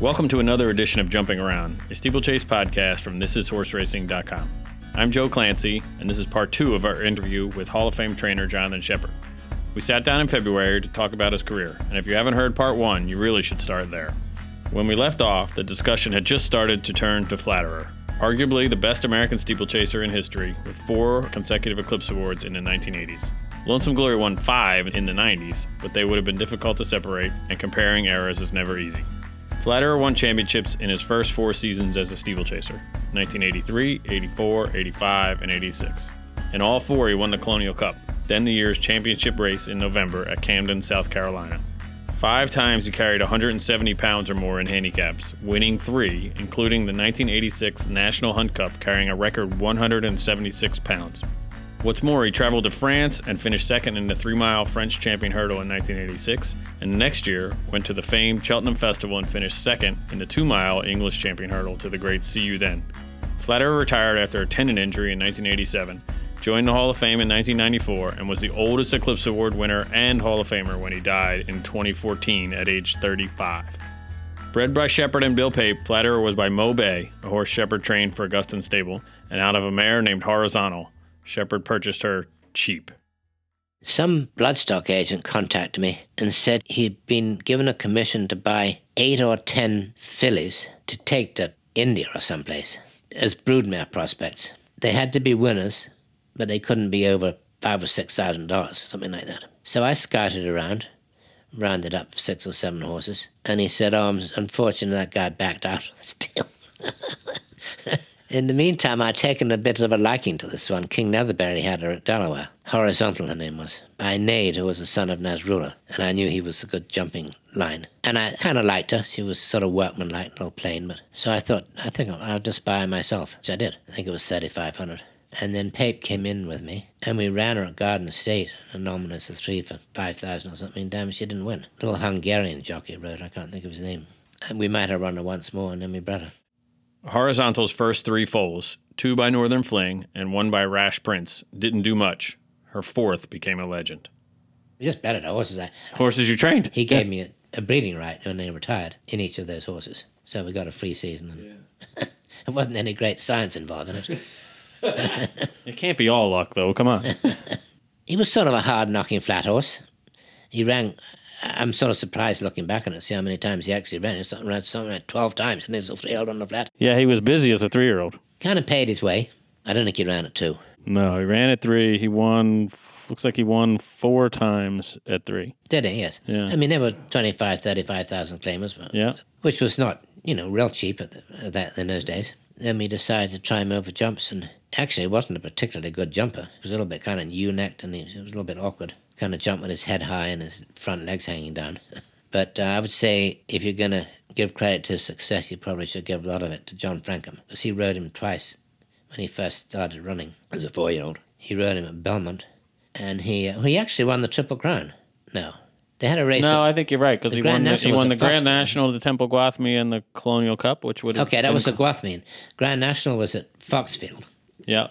Welcome to another edition of Jumping Around, a steeplechase podcast from thisishorseracing.com. I'm Joe Clancy, and this is part two of our interview with Hall of Fame trainer Jonathan Sheppard. We sat down in February to talk about his career, and if you haven't heard part one, you really should start there. When we left off, the discussion had just started to turn to Flatterer, arguably the best American steeplechaser in history, with four consecutive Eclipse Awards in the 1980s. Lonesome Glory won five in the 90s, but they would have been difficult to separate, and comparing eras is never easy. Flatterer won championships in his first four seasons as a steeplechaser 1983, 84, 85, and 86. In all four, he won the Colonial Cup, then the year's championship race in November at Camden, South Carolina. Five times he carried 170 pounds or more in handicaps, winning three, including the 1986 National Hunt Cup carrying a record 176 pounds. What's more, he traveled to France and finished second in the three mile French champion hurdle in 1986, and next year went to the famed Cheltenham Festival and finished second in the two mile English champion hurdle to the great See You Then. Flatterer retired after a tendon injury in 1987, joined the Hall of Fame in 1994, and was the oldest Eclipse Award winner and Hall of Famer when he died in 2014 at age 35. Bred by Sheppard and Bill Pape, Flatterer was by Mo Bay, a horse Sheppard trained for Augustin Stable, and out of a mare named Horizontal. Sheppard purchased her cheap. Some bloodstock agent contacted me and said he'd been given a commission to buy eight or ten fillies to take to India or someplace as broodmare prospects. They had to be winners, but they couldn't be over five or six thousand dollars, something like that. So I scouted around, rounded up six or seven horses, and he said, "Oh, I'm unfortunate that guy backed out still." In the meantime, I'd taken a bit of a liking to this one. King Leatherbury had her at Delaware. Horizontal, her name was. By Nade, who was the son of Nasrullah. And I knew he was a good jumping line. And I kind of liked her. She was sort of workmanlike, a little plain. But So I thought, I think I'll just buy her myself, which I did. I think it was 3500 And then Pape came in with me, and we ran her at Garden State, a nominous of three for 5000 or something. Damn, she didn't win. little Hungarian jockey rode, I can't think of his name. And we might have run her once more, and then we bred her. Horizontal's first three foals, two by Northern Fling and one by Rash Prince, didn't do much. Her fourth became a legend. We just betted our horses. I, Horses you trained. he gave me a, a breeding right when they retired in each of those horses. So we got a free season. And there wasn't any great science involved in it. It can't be all luck, though. Come on. He was sort of a hard knocking flat horse. He ran. I'm sort of surprised looking back on it, see how many times he actually ran. He something ran something like 12 times and he's a three year old on the flat. yeah, he was busy as a three year old. Kind of paid his way. I don't think he ran at two. No, he ran at three. He won, looks like he won four times at three. Did he? Yes. Yeah. I mean, there were 25, 35,000 claimers, but, Yeah. which was not, you know, real cheap at, the, at that in those days. Then we decided to try him over jumps, and actually, it wasn't a particularly good jumper. He was a little bit kind of U-necked, and he was a little bit awkward. Kind of jump with his head high and his front legs hanging down. but uh, I would say if you're going to give credit to his success, you probably should give a lot of it to John Francome, because he rode him twice when he first started running as a four-year-old. He rode him at Belmont, and he uh, he actually won the Triple Crown. No, they had a race. No, at- I think you're right because he won. The, National he won the Grand National, the Temple Gwathmey, and the Colonial Cup, which would okay, that been- was the Gwathmey. Grand National was at Foxfield, yeah.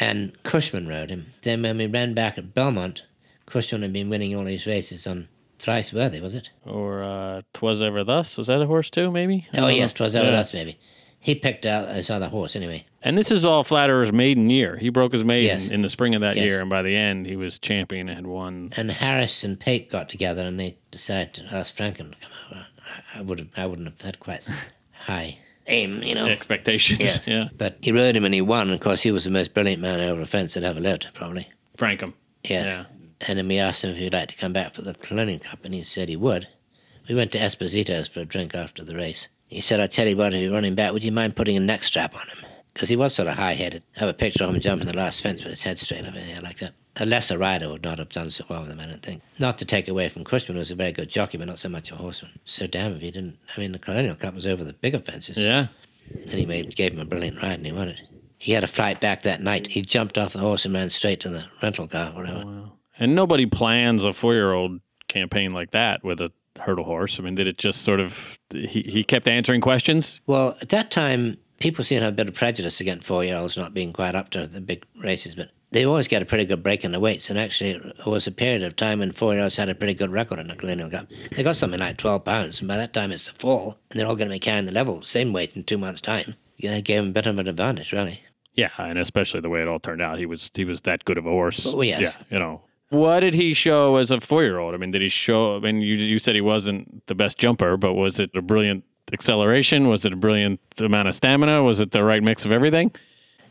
and Cushman rode him. Then when we ran back at Belmont, Cushman had been winning all these races on Thrice Worthy, was it? Or uh, Twas Ever Thus. Was that a horse too? Maybe. I Oh yes, know. twas Ever Yeah. us maybe. He picked out his other horse anyway. And this is all Flatterer's maiden year. He broke his maiden Yes. in the spring of that Yes. year, and by the end, he was champion and had won. And Harris and Pape got together, and they decided to ask Francome to come over. I, I would have, I wouldn't have had quite high aim, you know. Expectations. Yeah. yeah. But he rode him and he won. Of course, he was the most brilliant man over a fence that ever lived, probably. Francome. Yes. Yeah. And then we asked him if he'd like to come back for the Colonial Cup, and he said he would. We went to Esposito's for a drink after the race. He said, I tell you what, if you're running back, would you mind putting a neck strap on him? Because he was sort of high headed. I have a picture of him jumping the last fence with his head straight up in the air like that. A lesser rider would not have done so well with him, I don't think. Not to take away from Cushman, who was a very good jockey, but not so much a horseman. So damn if he didn't. I mean, the Colonial Cup was over the bigger fences. Yeah. Anyway, it gave him a brilliant ride and he won it. He had a flight back that night. He jumped off the horse and ran straight to the rental car, whatever. Oh, And nobody plans a four year old campaign like that with a hurdle horse. I mean, did it just sort of, he, he kept answering questions? Well, at that time, people seemed to have a bit of prejudice against four year olds not being quite up to the big races, but They always get a pretty good break in the weights, and actually, it was a period of time when four year olds had a pretty good record in the Colonial Cup. They got something like 12 pounds, and by that time it's the fall, and they're all going to be carrying the level, same weight in two months' time. Yeah, they gave him a bit of an advantage, really. Yeah, and especially the way it all turned out, he was he was that good of a horse. Oh, yes. Yeah, you know. What did he show as a four year old? I mean, did he show? I mean, you you said he wasn't the best jumper, but was it a brilliant acceleration? Was it a brilliant amount of stamina? Was it the right mix of everything?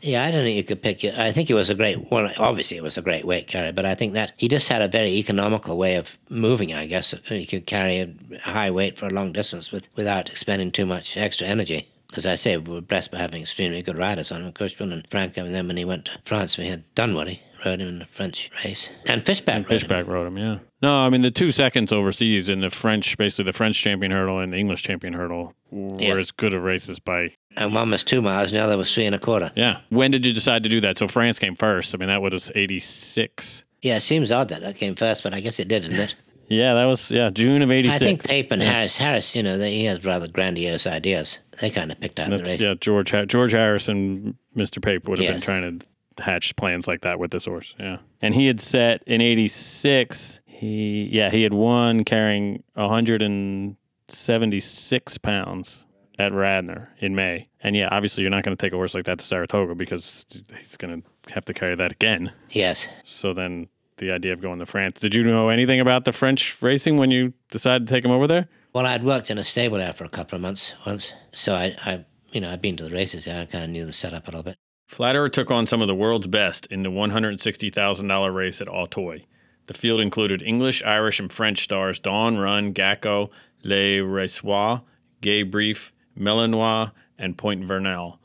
Yeah, I don't think you could pick. I think it was a great, well, obviously it was a great weight carry, but I think that he just had a very economical way of moving, I guess. He could carry a high weight for a long distance with, without expending too much extra energy. As I say, we were blessed by having extremely good riders on him, Cushman and Francome, and then when he went to France, we had Dunwoody rode him in the French race. And Fishback rode him. Fishback rode him, yeah. No, I mean the two seconds overseas in the French, basically the French champion hurdle and the English champion hurdle, were Yeah. as good of races by. And one was two miles, and the other was three and a quarter. Yeah. When did you decide to do that? So France came first. I mean that was eighty six. Yeah, it seems odd that that came first, but I guess it did, didn't it? Yeah, that was yeah June of eighty I think Pape and Harris, Harris, you know, they, he has rather grandiose ideas. They kind of picked out the race. yeah George George Harris and Mr. Pape would have been trying to hatch plans like that with this horse. Yeah, and he had set in '86. He yeah he had won carrying 176 pounds at Radnor in May. And yeah, obviously you're not going to take a horse like that to Saratoga because he's going to have to carry that again. Yes. So then the idea of going to France. Did you know anything about the French racing when you decided to take him over there? Well, I'd worked in a stable there for a couple of months once, so I, I you know, I'd been to the races there. I kind of knew the setup a little bit. Flatterer took on some of the world's best in the $160,000 race at Auteuil. The field included English, Irish, and French stars Dawn Run, Gacko, Le Rheusois, Gay Brief, Melanois, and Point Vernal.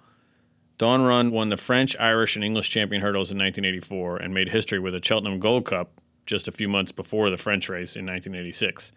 Dawn Run won the French, Irish, and English champion hurdles in 1984 and made history with a Cheltenham Gold Cup just a few months before the French race in 1986.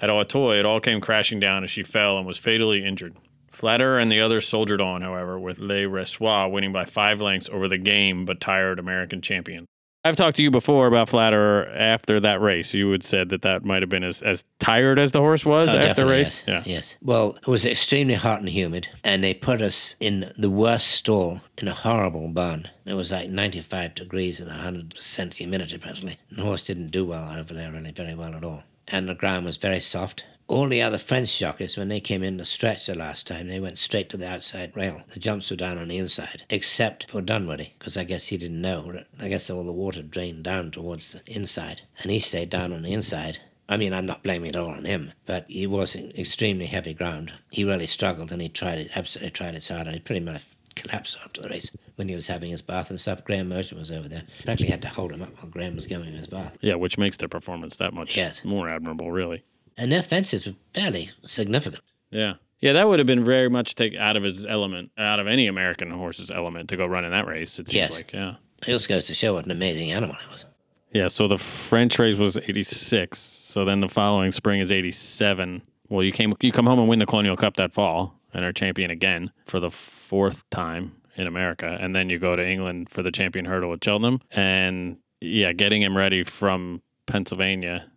At Auteuil, it all came crashing down as she fell and was fatally injured. Flatterer and the others soldiered on, however, with Le Rheusois winning by five lengths over the game but tired American champion. I've talked to you before about Flatterer after that race. You had said that that might have been as, as tired as the horse was Oh, after the race. Yes. yes. Well, it was extremely hot and humid, and they put us in the worst stall in a horrible barn. It was like 95 degrees and 100% humidity practically. And the horse didn't do well over there, really, very well at all. And the ground was very soft. All the other French jockeys, when they came in to stretch the last time, they went straight to the outside rail. The jumps were down on the inside, except for Dunwoody, because I guess he didn't know. I guess all the water drained down towards the inside, and he stayed down on the inside. I mean, I'm not blaming it all on him, but he was extremely heavy ground. He really struggled, and he tried it, absolutely tried his hard, and he pretty much collapsed after the race when he was having his bath and stuff. Graham Motion was over there. Practically had to hold him up while Graham was going in his bath. Yeah, which makes the performance that much Yes. more admirable, really. And their fences were fairly significant. Yeah. Yeah, that would have been very much take out of his element, out of any American horse's element to go run in that race. It seems Yes. like, yeah. It just goes to show what an amazing animal it was. Yeah, so the French race was 86. So then the following spring is 87. Well, you came you come home and win the Colonial Cup that fall and are champion again for the fourth time in America. And then you go to England for the champion hurdle at Cheltenham. And yeah, getting him ready from Pennsylvania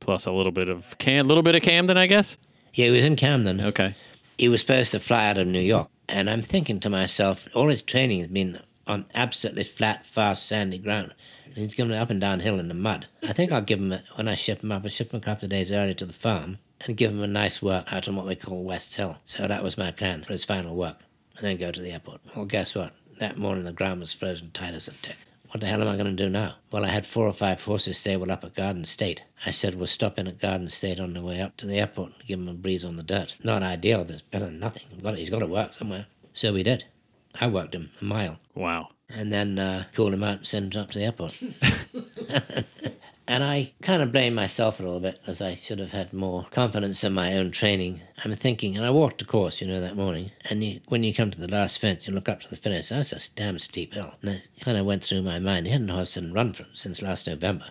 plus a little bit of Cam, a little bit of Camden, I guess. Yeah, he was in Camden. Okay. He was supposed to fly out of New York. And I'm thinking to myself, all his training has been on absolutely flat, fast, sandy ground. And he's going up and down hill in the mud. I think I'll give him, a, when I ship him up, I'll ship him a couple of days early to the farm and give him a nice work out on what we call West Hill. So that was my plan for his final work. And then go to the airport. Well, guess what? That morning the ground was frozen tight as a tick. What the hell am I going to do now? Well, I had four or five horses stabled up at Garden State. I said we'll stop in at Garden State on the way up to the airport and give him a breeze on the dirt. Not ideal, but it's better than nothing. Got, he's got to work somewhere. So we did. I worked him a mile Wow. and then uh, called him out and sent him up to the airport. and I kind of blame myself a little bit as I should have had more confidence in my own training. I'm thinking, and I walked the course, you know, that morning. And you, when you come to the last fence, you look up to the finish. That's a damn steep hill. And it kind of went through my mind. He hadn't horse hadn't run from since last November,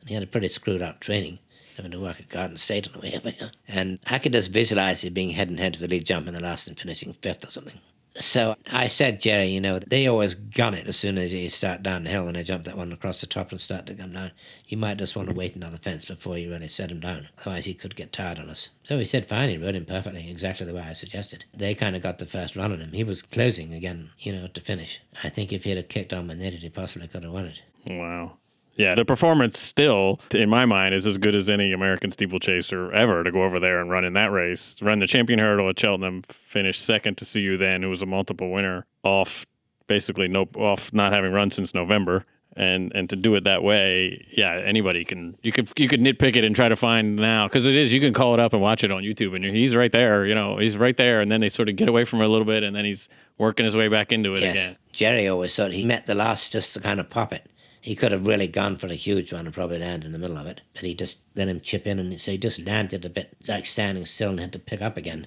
and he had a pretty screwed up training. Having to work at Garden State on the way over here. And I could just visualize it being head and head for the lead jump in the last and finishing fifth or something. So I said, Jerry, you know, they always gun it as soon as you start down the hill and they jump that one across the top and start to come down. You might just want to wait another fence before you really set him down. Otherwise, he could get tired on us. So he said, fine, he rode him perfectly, exactly the way I suggested. They kind of got the first run on him. He was closing again, you know, to finish. I think if he'd have kicked on and knitted, he possibly could have won it. Wow. Yeah, the performance still, in my mind, is as good as any American steeplechaser ever to go over there and run in that race. Run the champion hurdle at Cheltenham, finish second to See You Then, who was a multiple winner, off basically no off not having run since November. And and to do it that way, yeah, anybody can. You could you could nitpick it and try to find now because it is. You can call it up and watch it on YouTube, and he's right there. You know, he's right there, and then they sort of get away from it a little bit, and then he's working his way back into it Yes. again. Jerry always thought he met the last just to kind of pop it. He could have really gone for a huge one and probably landed in the middle of it, but he just let him chip in, and so he just landed a bit like standing still and had to pick up again.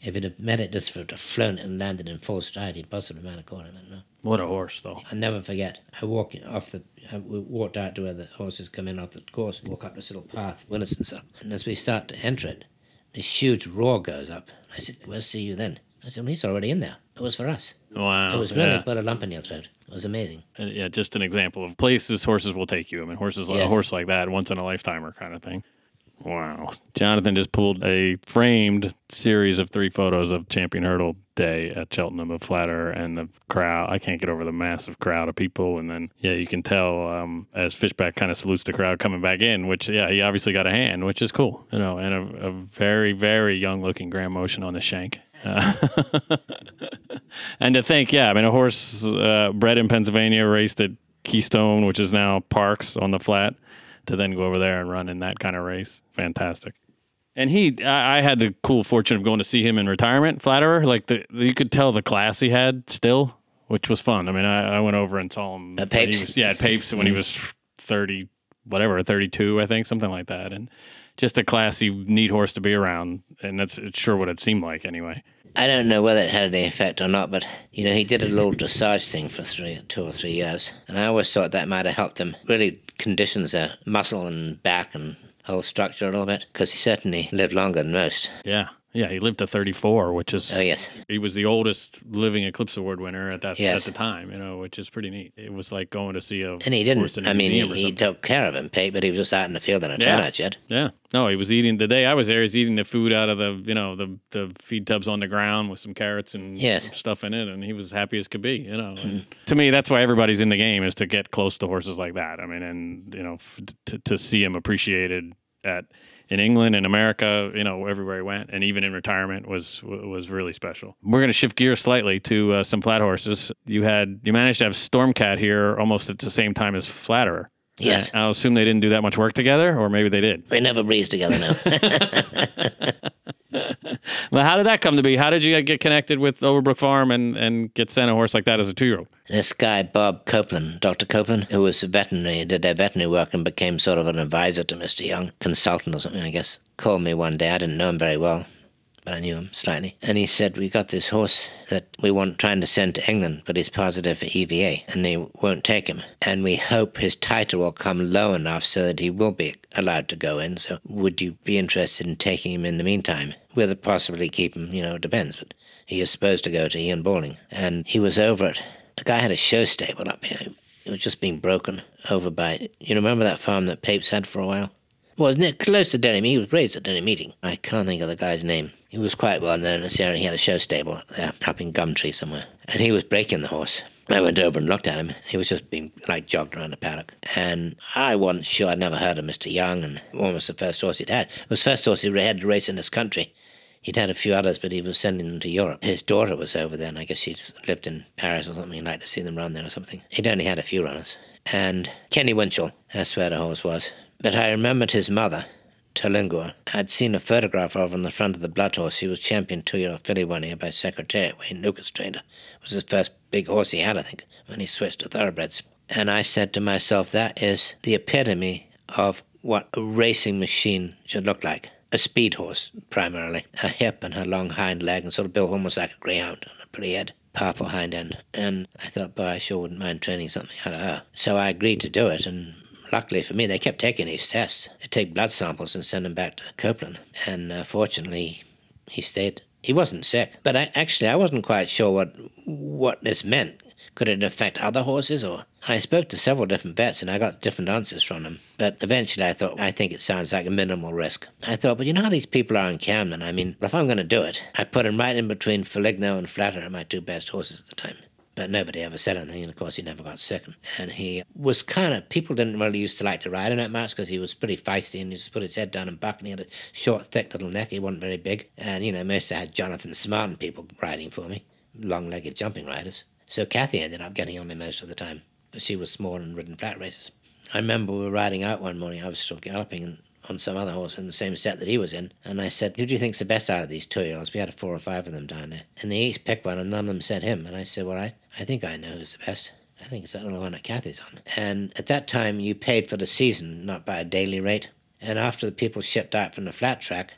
If he'd have met it just for to flown and landed in full stride, he'd possibly have caught him. I don't know. What a horse, though. I'll never forget. I walked off the, I we walked out to where the horses come in off the course, walk up this little path, Winniston so. And as we start to enter it, this huge roar goes up. I said, "We'll see you then." I said, well, "He's already in there. It was for us." Wow. It was really yeah. put a lump in your throat. It was amazing. Uh, yeah, just an example of places horses will take you. I mean, horses, like a horse like that, once in a lifetimer kind of thing. Wow. Jonathan just pulled a framed series of three photos of Champion Hurdle Day at Cheltenham of Flatter and the crowd. I can't get over the massive crowd of people. And then, yeah, you can tell um, as Fishback kind of salutes the crowd coming back in, which, yeah, he obviously got a hand, which is cool, you know, and a, a very, very young looking Graham Motion on the shank. Uh, and to think, yeah, I mean, a horse uh, bred in Pennsylvania, raced at Keystone, which is now Parx on the flat, to then go over there and run in that kind of race. Fantastic. And he, I, I had the cool fortune of going to see him in retirement, Flatterer. Like the, you could tell the class he had still, which was fun. I mean, I, I went over and saw him. At Papes? was- yeah, at Papes when he was thirty, whatever, thirty-two, I think, something like that. And just a classy, neat horse to be around. And that's it's sure what it seemed like anyway. I don't know whether it had any effect or not, but you know, he did a little dressage thing for three, two or three years, and I always thought that might have helped him really conditions their muscle and back and whole structure a little bit, because he certainly lived longer than most. Yeah. Yeah, he lived to 34, which is Oh yes, he was the oldest living Eclipse Award winner at that Yes. at the time, you know, which is pretty neat. It was like going to see a and he didn't. in a I mean, he, he took care of him, Pete, but he was just out in the field in a Yeah. turnout shed. Yeah, no, he was eating the day I was there. He was eating the food out of the you know the the feed tubs on the ground with some carrots and Yes. stuff in it, and he was happy as could be. You know, and to me, that's why everybody's in the game is to get close to horses like that. I mean, and you know, f- to to see him appreciated at in England and America, you know, everywhere he went, and even in retirement was was really special. We're going to shift gears slightly to uh, some flat horses. You had you managed to have Stormcat here almost at the same time as Flatterer. Yes. I'll assume they didn't do that much work together, or maybe they did. They never breathed together now. Well, how did that come to be? How did you get connected with Overbrook Farm and, and get sent a horse like that as a two year old? this guy, Bob Copeland, Dr. Copeland, who was a veterinary, did their veterinary work and became sort of an advisor to Mr. Young, consultant or something, I guess, called me one day. I didn't know him very well, but I knew him slightly. And he said, We got this horse that we want trying to send to England, but he's positive for EVA, and they won't take him. And we hope his titer will come low enough so that he will be allowed to go in. So would you be interested in taking him in the meantime? We'll possibly keep him, you know, it depends, but he is supposed to go to Ian Balding. And he was over it. The guy had a show stable up here. It was just being broken over by. You remember that farm that Papes had for a while? It's near, close to Derry. He was raised at Derry Meeting. I can't think of the guy's name. He was quite well known in. He had a show stable up there, up in Gumtree somewhere. And he was breaking the horse. I went over and looked at him. He was just being like jogged around the paddock. And I wasn't sure. I'd never heard of Mr. Young, and was the first horse he'd had. It was the first horse he had to race in this country. He'd had a few others, but he was sending them to Europe. His daughter was over there, and I guess she'd lived in Paris or something. He'd like to see them run there or something. He'd only had a few runners. And Kenny Winchell, that's where the horse was. But I remembered his mother, Terlingua. I'd seen a photograph of her on the front of the blood horse. He was champion two-year-old filly one year by Secretariat, Wayne Lukas trained her. It was his first big horse he had, I think, when he switched to thoroughbreds. And I said to myself, that is the epitome of what a racing machine should look like. A speed horse, primarily. A hip and her long hind leg, and sort of built almost like a greyhound, and a pretty head, powerful hind end. And I thought, boy, I sure wouldn't mind training something out of her. So I agreed to do it, and luckily for me, they kept taking his tests. They take blood samples and send them back to Copeland. And uh, fortunately, he stayed. He wasn't sick, but I, actually I wasn't quite sure what what this meant. Could it affect other horses or? I spoke to several different vets and I got different answers from them. But eventually I thought, I think it sounds like a minimal risk. I thought, but you know how these people are in Camden? I mean, if I'm going to do it, I put him right in between Feligno and Flatter, my two best horses at the time. But nobody ever said anything, and of course he never got sick. And he was kind of, people didn't really used to like to ride him that much because he was pretty feisty and he just put his head down and buck and he had a short, thick little neck. He wasn't very big. And, you know, most I had Jonathan Smart and people riding for me, long legged jumping riders. So Kathy ended up getting on me most of the time. She was small and ridden flat races. I remember we were riding out one morning. I was still galloping on some other horse in the same set that he was in. And I said, Who do you think's the best out of these two year olds? We had four or five of them down there. And they each picked one, and none of them said him. And I said, Well, I, I think I know who's the best. I think it's that little one that Kathy's on. And at that time, you paid for the season, not by a daily rate. And after the people shipped out from the flat track,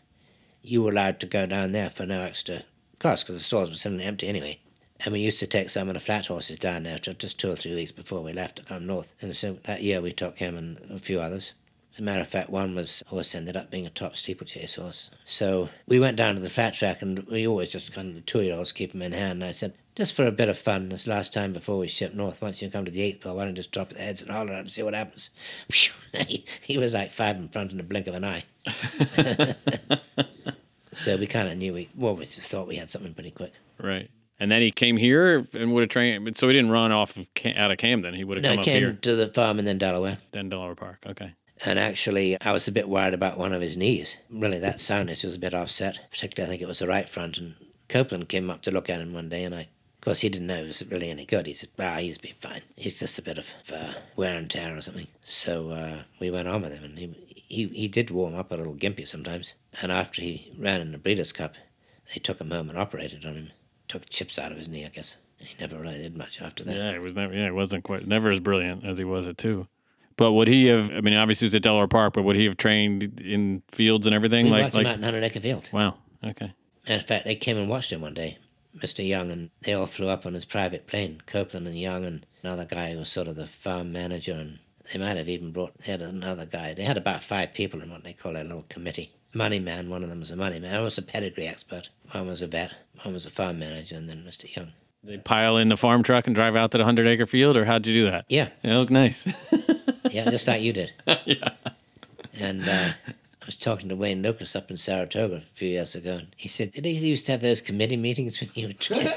you were allowed to go down there for no extra cost because the stores were suddenly empty anyway. And we used to take some of the flat horses down there just two or three weeks before we left to come north. And so that year we took him and a few others. As a matter of fact, one was horse ended up being a top steeplechase horse. So we went down to the flat track and we always just kind of the two year olds keep them in hand. And I said, just for a bit of fun, this last time before we ship north, once you come to the eighth ball, why don't you just drop the heads and holler out and see what happens? he, he was like five in front in the blink of an eye. so we kind of knew we, well, we just thought we had something pretty quick. Right. And then he came here and would have trained. So he didn't run off of Cam, out of Camden. He would have No, come up came here, to the farm and then Delaware. then Delaware Park. Okay. And actually, I was a bit worried about one of his knees. Really, that soundness was a bit offset. Particularly, I think it was the right front. And Copeland came up to look at him one day, and I, course, he didn't know he was really any good. He said, "Ah, he's been fine. He's just a bit of uh, wear and tear or something." So uh, we went on with him, and he, he he did warm up a little gimpy sometimes. And after he ran in the Breeders' Cup, they took him home and operated on him. Took chips out of his knee, I guess. And he never really did much after that. Yeah, it was never. Yeah, it wasn't quite never as brilliant as he was at two. But would he have? I mean, obviously he was at Delaware Park, but would he have trained in fields and everything? We like, watched like him out in Hundred Acre Field. wow. Okay. In fact, they came and watched him one day, Mr. Young, and they all flew up on his private plane. Copeland and Young and another guy who was sort of the farm manager, and they might have even brought. They had another guy. They had about five people in what they call a little committee. Money man, one of them was a money man. One was a pedigree expert. One was a vet. One was a farm manager, and then Mr. Young. They pile in the farm truck and drive out to the hundred acre field, or how'd you do that? Yeah, It looked nice. yeah, just like you did. yeah. And uh, was talking to Wayne Lukas up in Saratoga a few years ago, and he said, Did he used to have those committee meetings when you were training?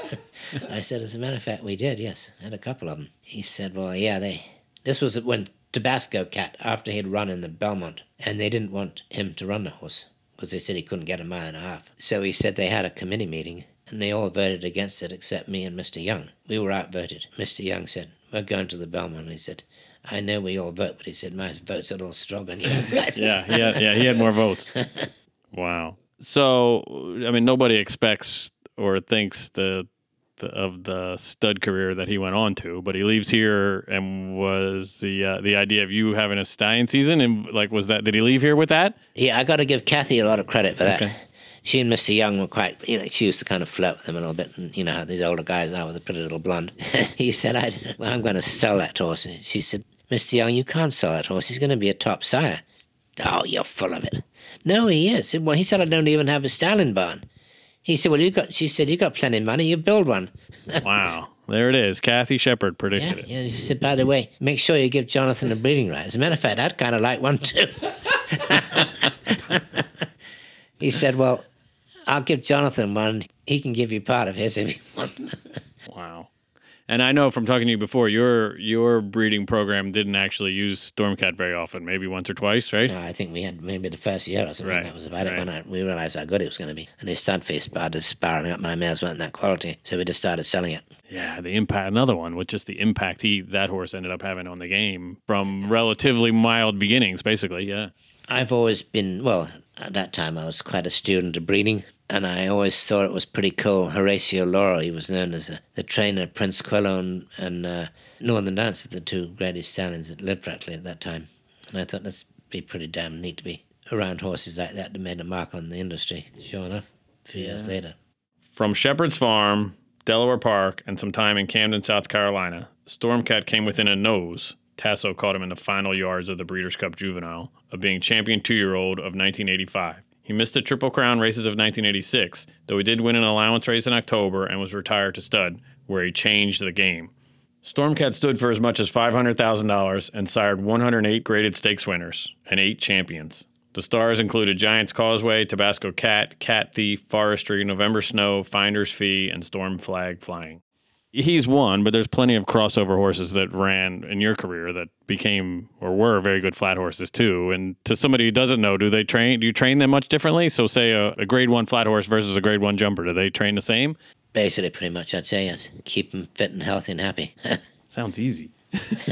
I said, As a matter of fact, we did, yes. Had a couple of them. He said, Well, yeah, they. This was when Tabasco Cat, after he'd run in the Belmont, and they didn't want him to run the horse because they said he couldn't get a mile and a half. So he said they had a committee meeting, and they all voted against it except me and Mr. Young. We were outvoted. Mr. Young said, We're going to the Belmont. He said, I know we all vote, but he said, My vote's a little stronger than yours, guys. Yeah, he yeah, he had more votes. Wow. So, I mean, nobody expects or thinks the, the of the stud career that he went on to, but he leaves here and was the uh, the idea of you having a stallion season and like was that did he leave here with that? Yeah, I got to give Kathy a lot of credit for that. Okay. She and Mr. Young were quite, you know, she used to kind of flirt with him a little bit. And, you know, how these older guys are with a pretty little blonde. he said, I, well, I'm going to sell that horse. And she said, Mr. Young, you can't sell that horse. He's going to be a top sire. Oh, you're full of it. No, he is. Well, he said, I don't even have a stallion barn. He said, well, you got, she said, you got plenty of money. You build one. Wow. There it is. Kathy Sheppard Yeah, predicted it. yeah. She said, by the way, make sure you give Jonathan a breeding right. As a matter of fact, I'd kind of like one too. he said, well, I'll give Jonathan one. He can give you part of his if you want. Wow. And I know from talking to you before, your your breeding program didn't actually use Stormcat very often, maybe once or twice, right? No, I think we had maybe the first year or something. Right, That was about right. it when I, we realized how good it was going to be. And they stud face started sparring up my mares weren't that quality, so we just started selling it. Yeah, the impact. Another one with just the impact he that horse ended up having on the game from relatively mild beginnings, basically. Yeah. I've always been, well, at that time I was quite a student of breeding, and I always thought it was pretty cool. Horatio Luro, he was known as a, the trainer Princequillo and, and uh, Northern Dance, the two greatest stallions that lived practically at that time. And I thought that'd be pretty damn neat to be around horses like that that made a mark on the industry. Sure enough, a few years later. From Sheppard's Farm, Delaware Park, and some time in Camden, South Carolina, Stormcat came within a nose. Tasso caught him in the final yards of the Breeders' Cup Juvenile of being champion two year old of 1985. He missed the Triple Crown races of 1986, though he did win an allowance race in October and was retired to stud, where he changed the game. Stormcat stood for as much as $500,000 and sired 108 graded stakes winners and eight champions. The stars included Giants Causeway, Tabasco Cat, Cat Thief, Forestry, November Snow, Finder's Fee, and Storm Flag Flying. He's one, but there's plenty of crossover horses that ran in your career that became or were very good flat horses too. And to somebody who doesn't know, do they train? Do you train them much differently? So, say a, a grade one flat horse versus a grade one jumper, do they train the same? Basically, pretty much, I'd say yes. Keep them fit and healthy and happy. Sounds easy.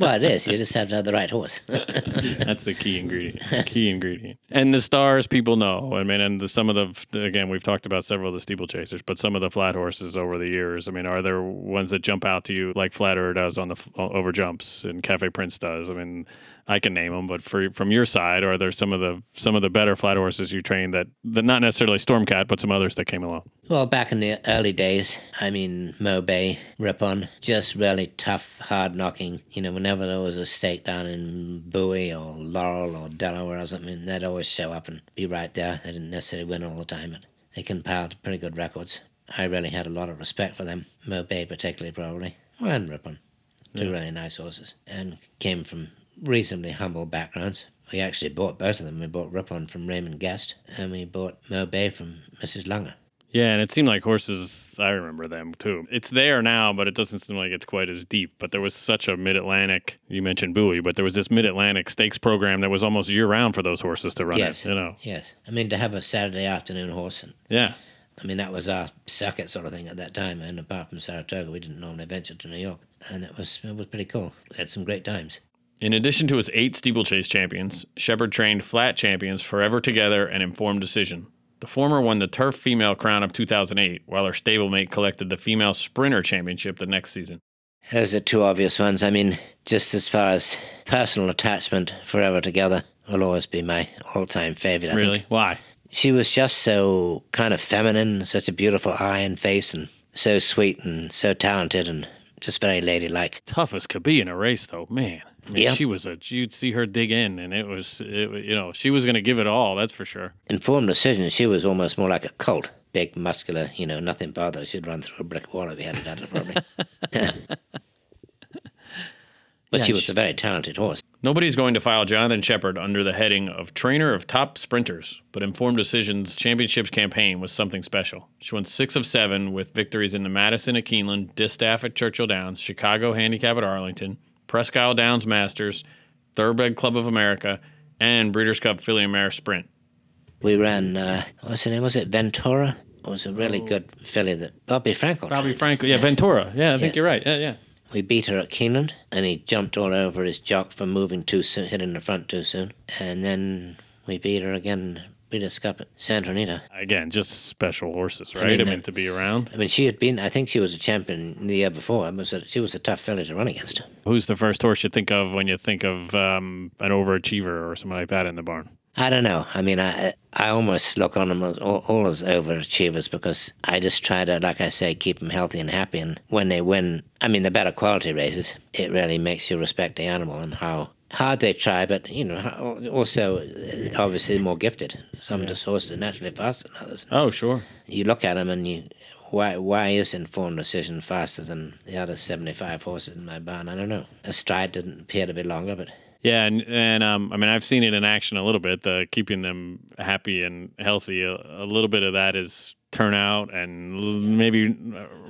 well, it is. You just have to have the right horse. That's the key ingredient. Key ingredient. And the stars, people know. I mean, and the, some of the again, we've talked about several of the steeplechasers, but some of the flat horses over the years. I mean, are there ones that jump out to you like Flatterer does on the over jumps and Cafe Prince does? I mean, I can name them, but for from your side, are there some of the some of the better flat horses you trained that, that not necessarily Stormcat, but some others that came along? Well, back in the early days, I mean, Mo Bay, Ripon, just really tough, hard knocking. You know, whenever there was a stake down in Bowie or Laurel or Delaware or something, they'd always show up and be right there. They didn't necessarily win all the time, but they compiled pretty good records. I really had a lot of respect for them. Mo Bay, particularly, probably. Well, and Ripon. Two yeah. really nice horses. And came from reasonably humble backgrounds. We actually bought both of them. We bought Ripon from Raymond Guest, and we bought Mo Bay from Mrs. Lunger. Yeah, and it seemed like horses. I remember them too. It's there now, but it doesn't seem like it's quite as deep. But there was such a Mid Atlantic. You mentioned Bowie, but there was this Mid Atlantic stakes program that was almost year round for those horses to run. Yes, it, you know. Yes, I mean to have a Saturday afternoon horse. And, yeah. I mean that was our circuit sort of thing at that time. And apart from Saratoga, we didn't normally venture to New York, and it was it was pretty cool. We had some great times. In addition to his eight steeplechase champions, Sheppard trained flat champions Forever Together and Informed Decision. The former won the Turf Female Crown of 2008, while her stablemate collected the Female Sprinter Championship the next season. Those are two obvious ones. I mean, just as far as personal attachment, Forever Together will always be my all time favorite. I really? Think. Why? She was just so kind of feminine, such a beautiful eye and face, and so sweet and so talented and just very ladylike. Tough as could be in a race, though, man. I mean, yep. she was a. You'd see her dig in, and it was, it, you know, she was going to give it all. That's for sure. Informed decision. She was almost more like a cult. Big, muscular, you know, nothing bothered. She'd run through a brick wall if we hadn't done it, probably. but yeah, she was she, a very talented horse. Nobody's going to file Jonathan Sheppard under the heading of trainer of top sprinters, but Informed Decisions Championships campaign was something special. She won six of seven with victories in the Madison at Keeneland, Distaff at Churchill Downs, Chicago Handicap at Arlington, Presque Isle Downs Masters, Thoroughbred Club of America, and Breeders' Cup Filly and Mare Sprint. We ran, uh, what's the name? Was it Ventura? It was a really oh. good filly that Bobby Frankel. Bobby Frankel, yeah, yes. Ventura. Yeah, I think yes. you're right. Yeah, yeah. We beat her at Keeneland, and he jumped all over his jock for moving too soon, hitting the front too soon. And then we beat her again At Santa Anita. Again, just special horses, right? I mean, I mean, to be around. I mean, she had been. I think she was a champion the year before. It was a, she was a tough filly to run against. Who's the first horse you think of when you think of um, an overachiever or something like that in the barn? I don't know. I mean, I I almost look on them as all, all, as overachievers because I just try to, like I say, keep them healthy and happy. And when they win, I mean, the better quality races, it really makes you respect the animal and how hard they try, but you know, also obviously more gifted. Some yeah. just horses are naturally faster than others. Oh, sure. You look at them and you, why why is Informed Decision faster than the other seventy five horses in my barn? I don't know. A stride doesn't appear to be longer, but. Yeah, and, and um, I mean, I've seen it in action a little bit. The keeping them happy and healthy. A, a little bit of that is turnout, and maybe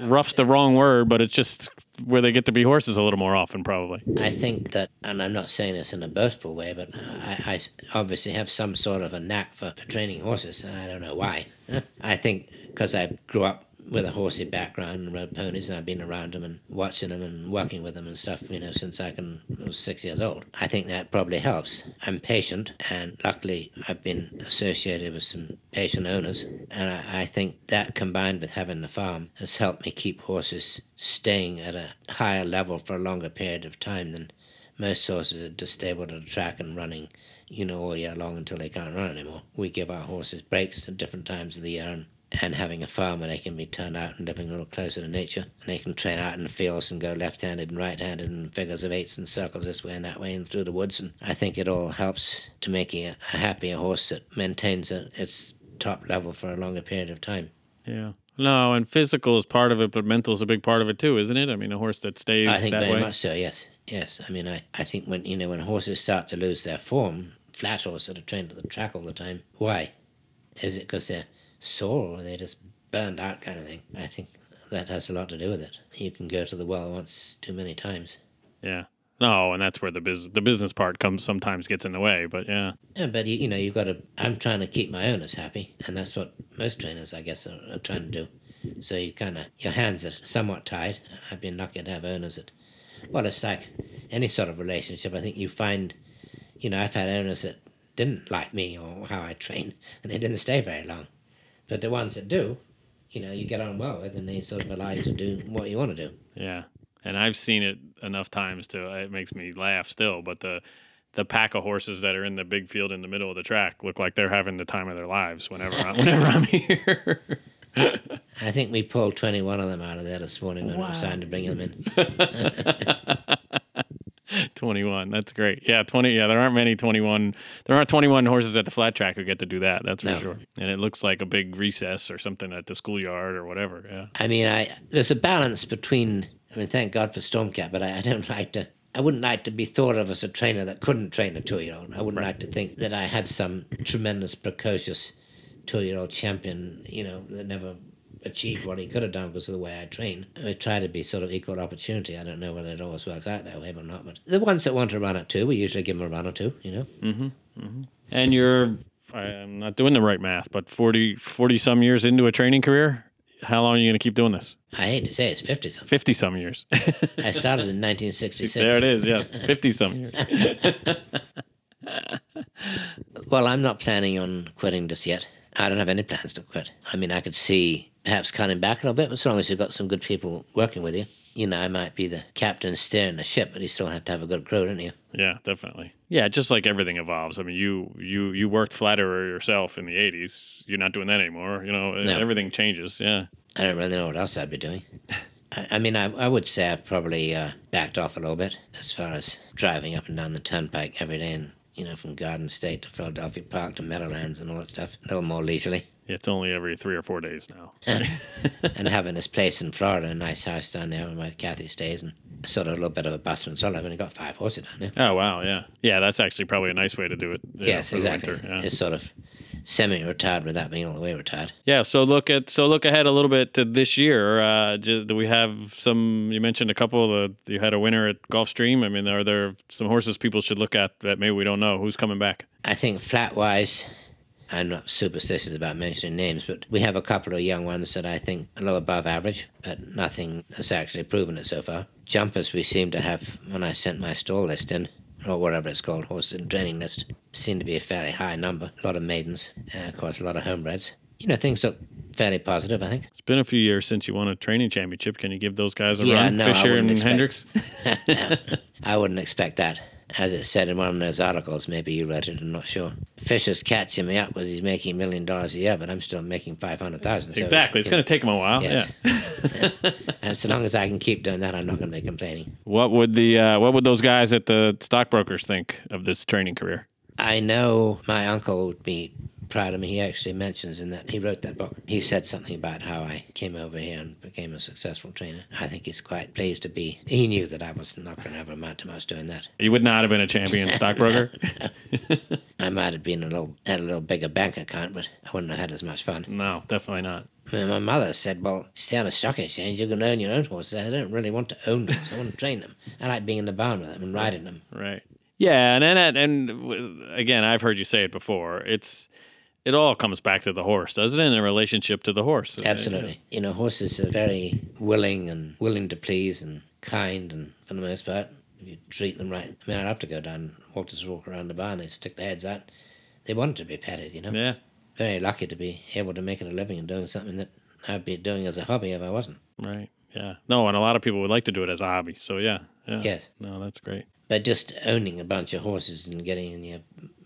rough's the wrong word, but it's just where they get to be horses a little more often, probably. I think that, and I'm not saying this in a boastful way, but I, I obviously have some sort of a knack for, for training horses. I don't know why. I think because I grew up with a horsey background and rode ponies, and I've been around them and watching them and working with them and stuff, you know, since I can I was six years old. I think that probably helps. I'm patient, and luckily I've been associated with some patient owners, and I, I think that combined with having the farm has helped me keep horses staying at a higher level for a longer period of time than most horses are just stable at a track and running you know, all year long until they can't run anymore. We give our horses breaks at different times of the year and and having a farm where they can be turned out and living a little closer to nature. And they can train out in the fields and go left handed and right handed and figures of eights and circles this way and that way and through the woods. And I think it all helps to make a, a happier horse that maintains a, its top level for a longer period of time. Yeah. No, and physical is part of it, but mental is a big part of it too, isn't it? I mean, a horse that stays I think that very way. much so. Yes, yes. I mean, I, I think when you know when horses start to lose their form, flat horses that are trained to the track all the time. Why? Is it because they're sore or they're just burned out kind of thing? I think that has a lot to do with it. You can go to the well once too many times. Yeah. No, and that's where the business the business part comes sometimes gets in the way, but yeah. Yeah, but you, you know, you've got to. I'm trying to keep my owners happy, and that's what most trainers, I guess, are, are trying to do. So you kind of your hands are somewhat tied. And I've been lucky to have owners that. Well, it's like any sort of relationship. I think you find, you know, I've had owners that didn't like me or how I trained, and they didn't stay very long. But the ones that do, you know, you get on well with, and they sort of allow you to do what you want to do. Yeah. And I've seen it enough times to it makes me laugh still, but the the pack of horses that are in the big field in the middle of the track look like they're having the time of their lives whenever I, whenever I'm here. I think we pulled 21 of them out of there this morning when we Wow. were starting to bring them in. 21. That's great. Yeah, 20. Yeah, there aren't many 21. There aren't 21 horses at the flat track who get to do that. That's for No. sure. And it looks like a big recess or something at the schoolyard or whatever. Yeah. I mean, I there's a balance between. I mean, thank God for Stormcat, but I, I don't like to. I wouldn't like to be thought of as a trainer that couldn't train a two-year-old. I wouldn't like to think that I had some tremendous, precocious two-year-old champion, you know, that never achieved what he could have done because of the way I train. I try to be sort of equal opportunity. I don't know whether it always works out that way or not, but the ones that want to run it too, we usually give them a run or two, you know. Mm-hmm, mm-hmm. And you're, I'm not doing the right math, but 40, 40 some years into a training career. How long are you going to keep doing this? I hate to say it's 50 something. 50 some years. I started in 1966. there it is. Yes. 50 some years. Well, I'm not planning on quitting just yet. I don't have any plans to quit. I mean, I could see perhaps cutting back a little bit, but as long as you've got some good people working with you, you know, I might be the captain steering the ship, but you still have to have a good crew, don't you? Yeah, definitely. Yeah, just like everything evolves. I mean, you you you worked flatterer yourself in the '80s. You're not doing that anymore. You know, No. everything changes. Yeah. I don't really know what else I'd be doing. I, I mean, I, I would say I've probably uh, backed off a little bit as far as driving up and down the turnpike every day and, you know, from Garden State to Philadelphia Park to Meadowlands and all that stuff. A little more leisurely. It's only every three or four days now. and having this place in Florida, a nice house down there where my Kathy stays, and sort of a little bit of a busman solo. I've only got five horses down there. Oh wow, yeah, yeah. That's actually probably a nice way to do it. you know, yes, exactly. yeah. It's sort of semi-retired without being all the way retired. Yeah, so look at so look ahead a little bit to this year. Uh, do we have some? You mentioned a couple. Of the, you had a winner at Gulfstream. I mean, are there some horses people should look at that maybe we don't know? Who's coming back? I think flat-wise, I'm not superstitious about mentioning names, but we have a couple of young ones that I think are a little above average, but nothing has actually proven it so far. Jumpers we seem to have, when I sent my stall list in, or whatever it's called, horse and training list, seem to be a fairly high number. A lot of maidens, uh, of course, a lot of homebreds. You know, things look fairly positive, I think. It's been a few years since you won a training championship. Can you give those guys a Yeah, run, no, Fisher and expect- Hendriks? I wouldn't expect that. As it said in one of those articles, maybe you read it, I'm not sure. Fisher's catching me up because he's making a million dollars a year, but I'm still making 500000 exactly. It's going to take him a while. Yes. Yeah. And so long as I can keep doing that, I'm not going to be complaining. What would the uh, what would those guys at the stockbrokers think of this training career? I know my uncle would be proud of me. He actually mentions in that he wrote that book. He said something about how I came over here and became a successful trainer. I think he's quite pleased to be. He knew that I was not going to ever amount to much doing that. You would not have been a champion stockbroker. I might have been a little had a little bigger bank account, but I wouldn't have had as much fun. no, definitely not. My mother said, "Well, stay on a stock exchange. You're going to own your own horses. I don't really want to own them. I want to train them. I like being in the barn with them and riding them." Right. Yeah, and and and again, I've heard you say it before. It's it all comes back to the horse, doesn't it? In a relationship to the horse. Absolutely. You know, horses are very willing and willing to please and kind, and for the most part, if you treat them right. I mean, I'd have to go down walk this walk around the barn. They stick their heads out. They want to be petted, you know. Yeah. Very lucky to be able to make it a living and doing something that I'd be doing as a hobby if I wasn't. Right. Yeah. No, and a lot of people would like to do it as a hobby. So yeah. Yeah. Yes. No, that's great. But just owning a bunch of horses and getting in your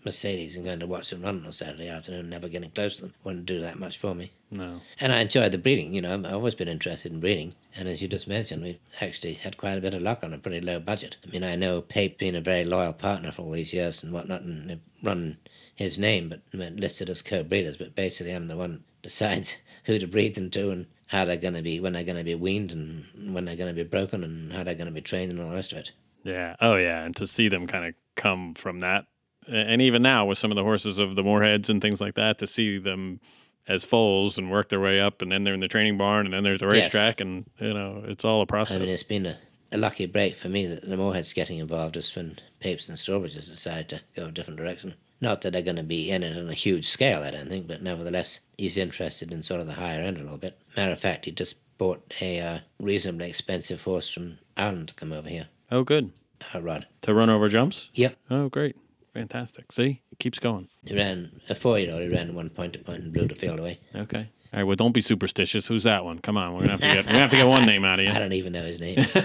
Mercedes and going to watch them run on a Saturday afternoon, never getting close to them. Wouldn't do that much for me. No. And I enjoy the breeding. You know, I've always been interested in breeding. And as you just mentioned, we've actually had quite a bit of luck on a pretty low budget. I mean, I know Pape being a very loyal partner for all these years and whatnot, and they've run his name, but listed as co-breeders. But basically, I'm the one decides who to breed them to and how they're going to be, when they're going to be weaned and when they're going to be broken and how they're going to be trained and all the rest of it. Yeah. Oh, yeah. And to see them kind of come from that, and even now with some of the horses of the Moorheads and things like that, to see them as foals and work their way up, and then they're in the training barn, and then there's the racetrack, yes. and you know it's all a process. I mean, it's been a, a lucky break for me that the Moorheads getting involved is when Papes and Strawbridges decided to go a different direction. Not that they're going to be in it on a huge scale, I don't think, but nevertheless, he's interested in sort of the higher end a little bit. Matter of fact, he just bought a uh, reasonably expensive horse from Ireland to come over here. Oh, good. A rod. To run over jumps? Yep. Oh, great. Fantastic. See, it keeps going. He ran a four year old. He ran one point to point and blew the field away. Okay. All right. Well, don't be superstitious. Who's that one? Come on. We're gonna have to get. we have to get one name out of you. I don't even know his name.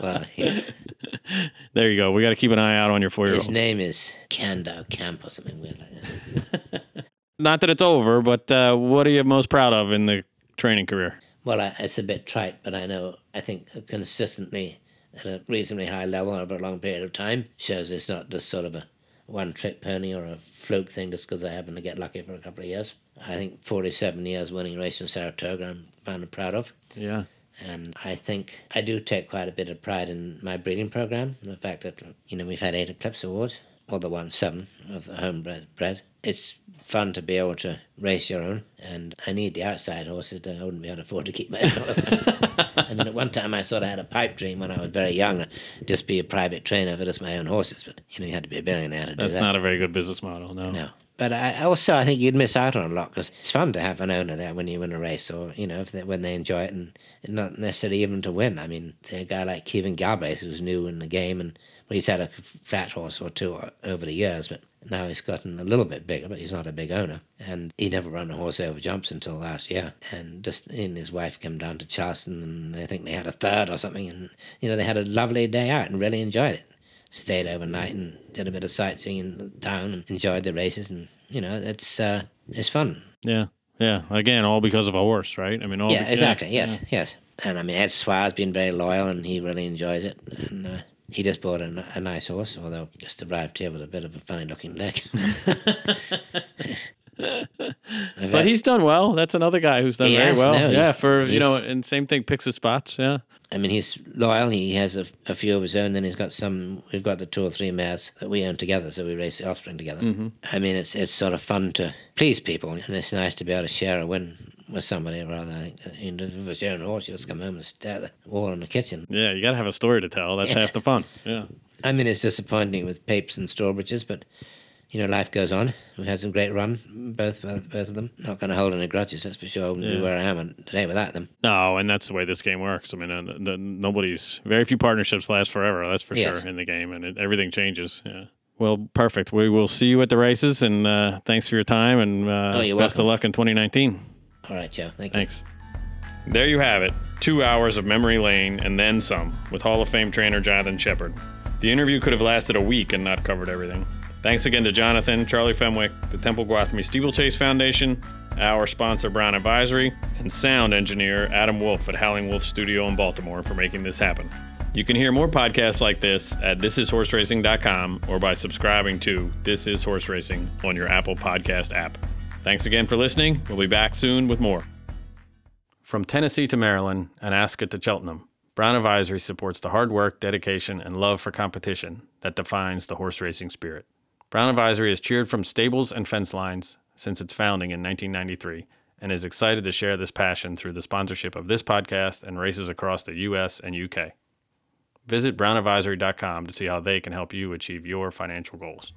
well, yes. There you go. We got to keep an eye out on your four year olds. His name is Kando Camp or something weird like that. Not that it's over, but uh, what are you most proud of in the training career? Well, I, it's a bit trite, but I know I think consistently at a reasonably high level over a long period of time shows it's not just sort of a one trick pony or a fluke thing just because I happen to get lucky for a couple of years. I think 47 years winning race in Saratoga, I'm kind of proud of. Yeah. And I think I do take quite a bit of pride in my breeding program. The fact that, you know, we've had eight Eclipse Awards, or the one seven of the homebred bred. It's fun to be able to race your own, and I need the outside horses. That I wouldn't be able to afford to keep my own. I mean, at one time I sort of had a pipe dream when I was very young, just be a private trainer for just my own horses. But you know, you had to be a billionaire to do That's that. That's not a very good business model. No. No. But I also I think you'd miss out on a lot because it's fun to have an owner there when you win a race, or you know if they, when they enjoy it, and not necessarily even to win. I mean, a guy like Kevin Galbraith who's new in the game, and well, he's had a fat horse or two over the years, but now he's gotten a little bit bigger, but he's not a big owner. And he never run a horse over jumps until last year. And just he and his wife came down to Charleston, and I think they had a third or something, and you know they had a lovely day out and really enjoyed it stayed overnight and did a bit of sightseeing in the town and enjoyed the races. And you know, it's uh, it's fun. Yeah, yeah. Again, all because of a horse, right? I mean, all yeah, exactly. Yeah, yes, yeah. yes. And I mean, Ed Swire's been very loyal, and he really enjoys it. And uh, he just bought a, a, nice horse, although just arrived here with a bit of a funny looking leg. but he's done well. That's another guy who's done very has, well. No, yeah, for you know, and same thing picks his spots. Yeah. I mean, he's loyal. He has a, a, few of his own. Then he's got some. We've got the two or three mares that we own together, so we race the offspring together. Mm-hmm. I mean, it's it's sort of fun to please people, and it's nice to be able to share a win with somebody. Rather, I think you know, if it's your own horse, you just come home and stare at the wall in the kitchen. Yeah, you got to have a story to tell. That's half the fun. Yeah. I mean, it's disappointing with Papes and Strawbridges, but you know, life goes on. We've had some great run, both both, both of them. Not going to hold any grudges, that's for sure. I wouldn't Yeah. be where I am today without them. No, and that's the way this game works. I mean, uh, the, nobody's very few partnerships last forever. That's for Yes. sure in the game, and it, everything changes. Yeah. Well, perfect. We will see you at the races, and uh, thanks for your time, and uh, Oh, best welcome. of luck in 2019. All right, Joe. Thank you. Thanks. There you have it. Two hours of memory lane and then some with Hall of Fame trainer Jonathan Sheppard. The interview could have lasted a week and not covered everything. Thanks again to Jonathan, Charlie Fenwick, the Temple Gwathmey Steeplechase Foundation, our sponsor Brown Advisory, and sound engineer Adam Wolf at Howling Wolf Studio in Baltimore for making this happen. You can hear more podcasts like this at thisishorseracing.com or by subscribing to This Is Horse Racing on your Apple Podcast app. Thanks again for listening. We'll be back soon with more. From Tennessee to Maryland and Ascot to Cheltenham, Brown Advisory supports the hard work, dedication, and love for competition that defines the horse racing spirit. Brown Advisory has cheered from stables and fence lines since its founding in 1993 and is excited to share this passion through the sponsorship of this podcast and races across the U.S. and U.K. Visit brownadvisory.com to see how they can help you achieve your financial goals.